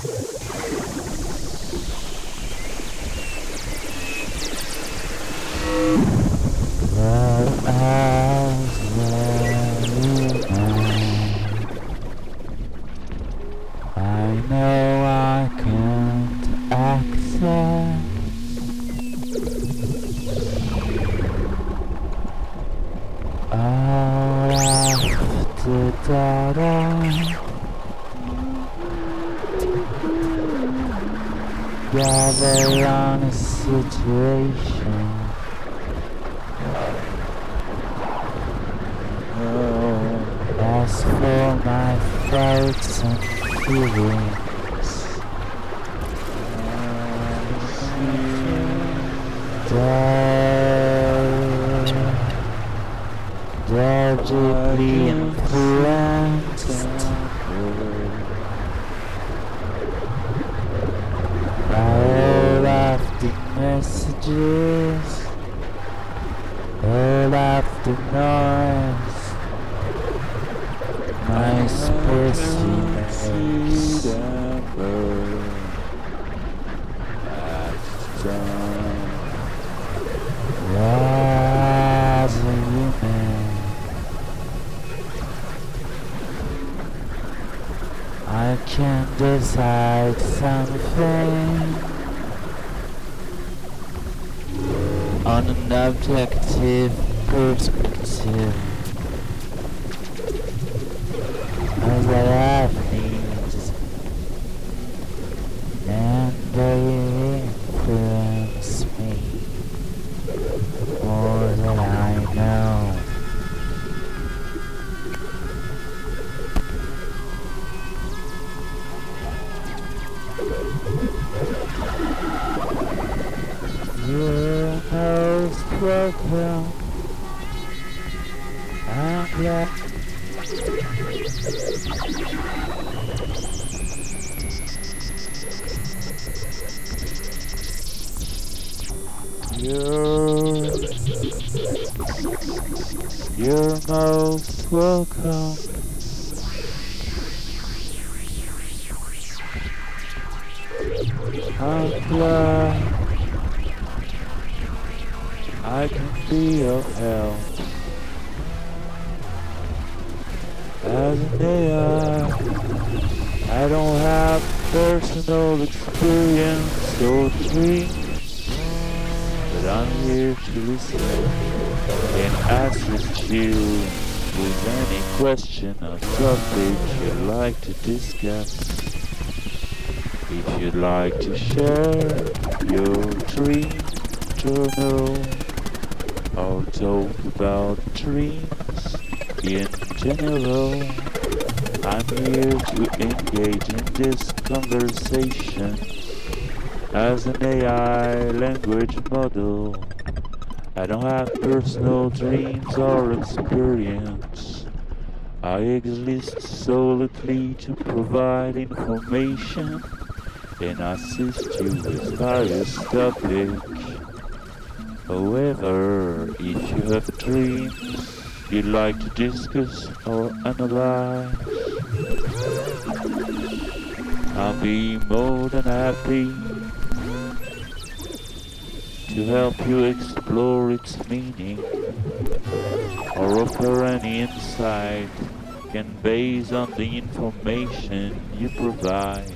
あっ! On a situation. Oh, as for my thoughts and feelings, they're, they're deeply influenced all of the messages, the noise, my space was a human. I can decide something. On an objective perspective as I have needs and they influence You're, you're most welcome. I'm glad I can be help. As an AI, I don't have personal experience or dreams, I'm here to listen and assist you with any question or topic you'd like to discuss. If you'd like to share your dream journal or talk about dreams in general, I'm here to engage in this conversation as an AI language model. I don't have personal dreams or experience. I exist solely to provide information and assist you with various topics. However, if you have dreams you'd like to discuss or analyze, I'll be more than happy to help you explore its meaning or offer any insight can base on the information you provide.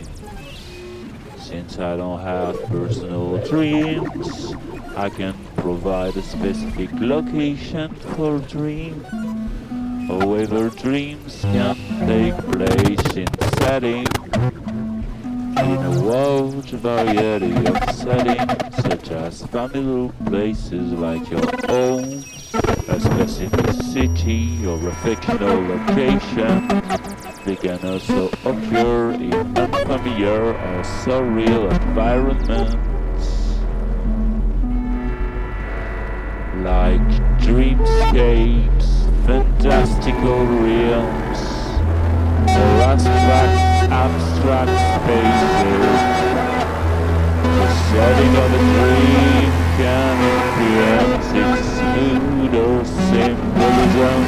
Since I don't have personal dreams, I can provide a specific location for dream. However, dreams can take place in setting in a wide variety of settings, such as familiar places like your own, a specific city or a fictional location. They can also occur in unfamiliar or surreal environments like dreamscapes, fantastical realms, or abstract, abstract spaces. Setting of a dream can influence its or symbolism.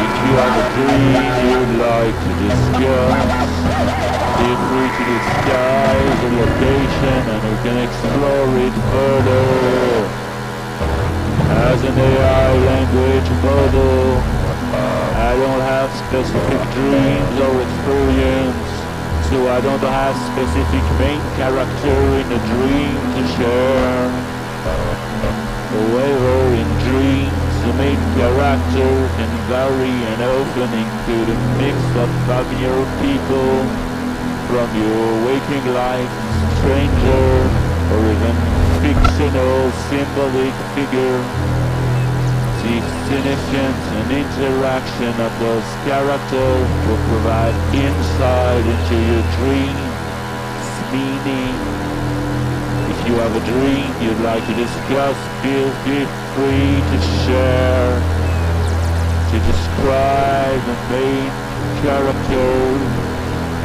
If you have a dream you'd like to discuss, feel free to disguise the location and we can explore it further. As an AI language model, I don't have specific dreams or experience, so I don't have specific main character in a dream to share. However, in dreams, the main character can vary and often include a mix of familiar people from your waking life, stranger, or even fictional symbolic figure. The significance and interaction of those characters will provide insight into your dream's. Meaning if you have a dream you'd like to discuss, feel, feel free to share, to describe the main character,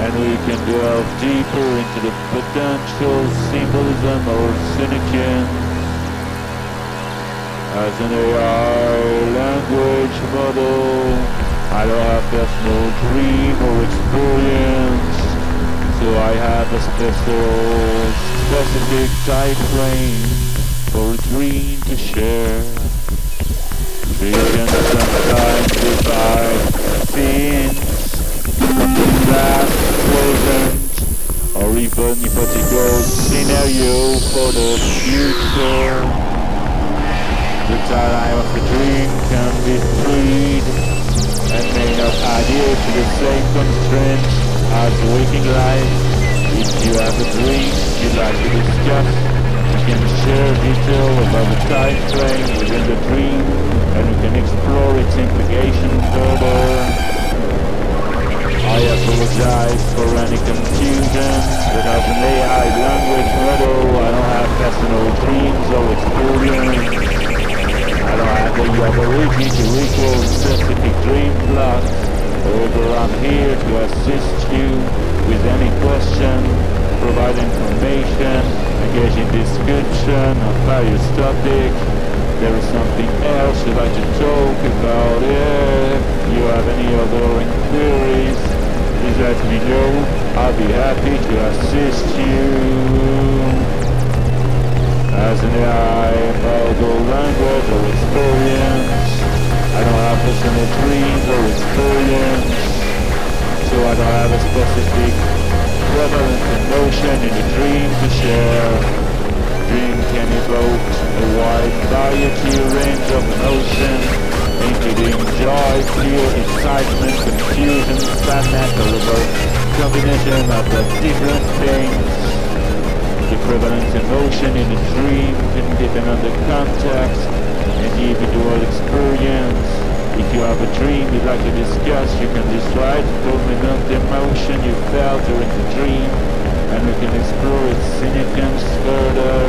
and we can delve deeper into the potential symbolism or significance as an AI language model. I don't have personal dream or experience, so I have a special specific time frame for a dream to share. Vision sometimes divide scenes from the past, present, or even hypothetical scenario for the future. The time of the dream can be freed and may not adhere to the same constraints as waking life if you have a dream you'd like to discuss, you can share detail about the time frame within the dream and we can explore its implications further. I apologize for any confusion, but as an AI language model, I don't have personal dreams or experience. I don't have the ability to recall specific dream plots. However, I'm here to assist you with any question, provide information, engage in discussion on various topics. There is something else you'd like to talk about. If you have any other inquiries, please let me know. I'll be happy to assist you. As an AI model language or experience, I don't have personal dreams or experience so I don't have a specific prevalent emotion in a dream to share. Dream can evoke a wide variety range of emotions, including joy, fear, excitement, confusion, sadness, or a combination of the different things. The prevalent emotion in a dream can on the context and the individual experience. If you have a dream you'd like to discuss, you can describe dominant emotion you felt during the dream, and we can explore its significance further.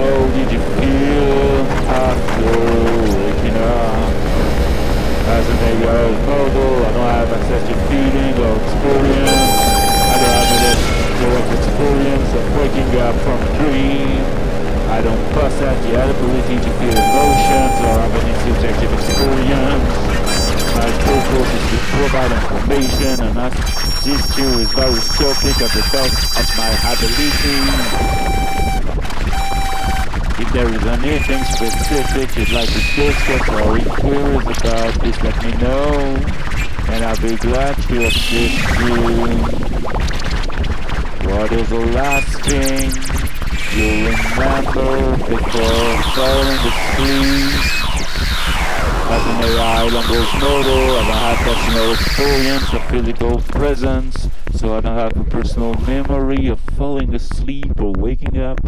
How did you feel after waking up? As an eight-year-old model, I don't have access to feeling or experience. I don't have direct experience of waking up from a dream. I don't possess the ability to feel emotions or have any subjective experience. My focus is to provide information and assist you with various topics at the best of my ability. If there is anything specific you'd like to discuss or inquiries about, please let me know, and I'll be glad to assist you. What is the last thing you remember before falling asleep as an AI language model and I have personal experience of physical presence. So I don't have a personal memory of falling asleep or waking up.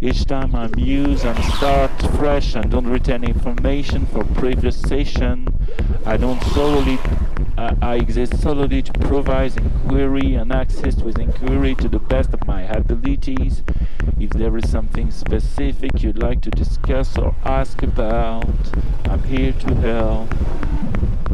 Each time I'm used and start fresh and don't retain information for previous session I don't solely I exist solely to provide inquiry and access with inquiry to the best of my abilities. If there is something specific you'd like to discuss or ask about, I'm here to help.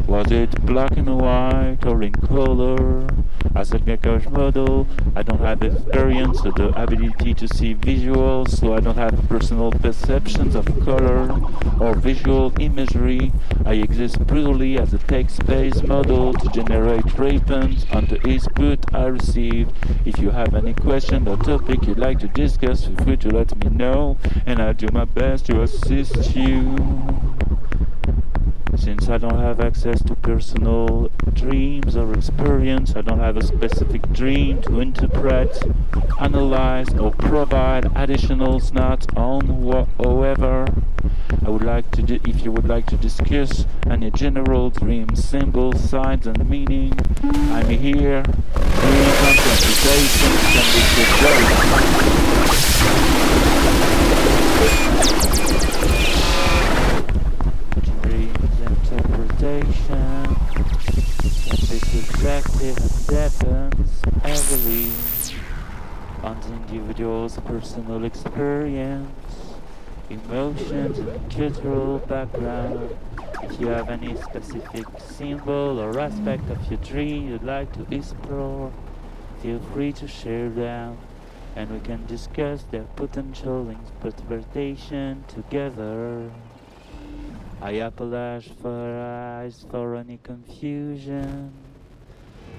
Was it black and white or in color? As a Gecko's model, I don't have experience or the ability to see visuals, so I don't have personal perceptions of color or visual imagery. I exist purely as a text-based model to generate ribbons on the input I receive. If you have any question or topic you'd like to discuss, feel free to let me know, and I'll do my best to assist you. I don't have access to personal dreams or experience, I don't have a specific dream to interpret, analyze, or provide additional notes on. However, I would like to, do, if you would like to discuss any general dream symbols, signs, and meaning, I'm here. Interpretations can be personal experience, emotions, and cultural background. If you have any specific symbol or aspect of your dream you'd like to explore, feel free to share them and we can discuss their potential interpretation together. I apologize for, for any confusion.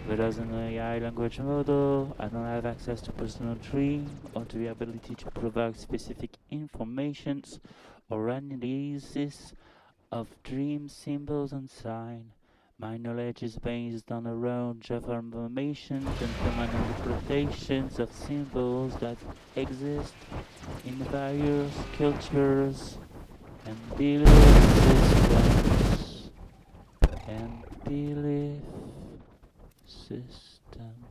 But as an AI language model, I don't have access to personal dream or to the ability to provide specific informations or analysis of dream symbols and signs. My knowledge is based on a range of information and common interpretations of symbols that exist in various cultures and belief systems and systems.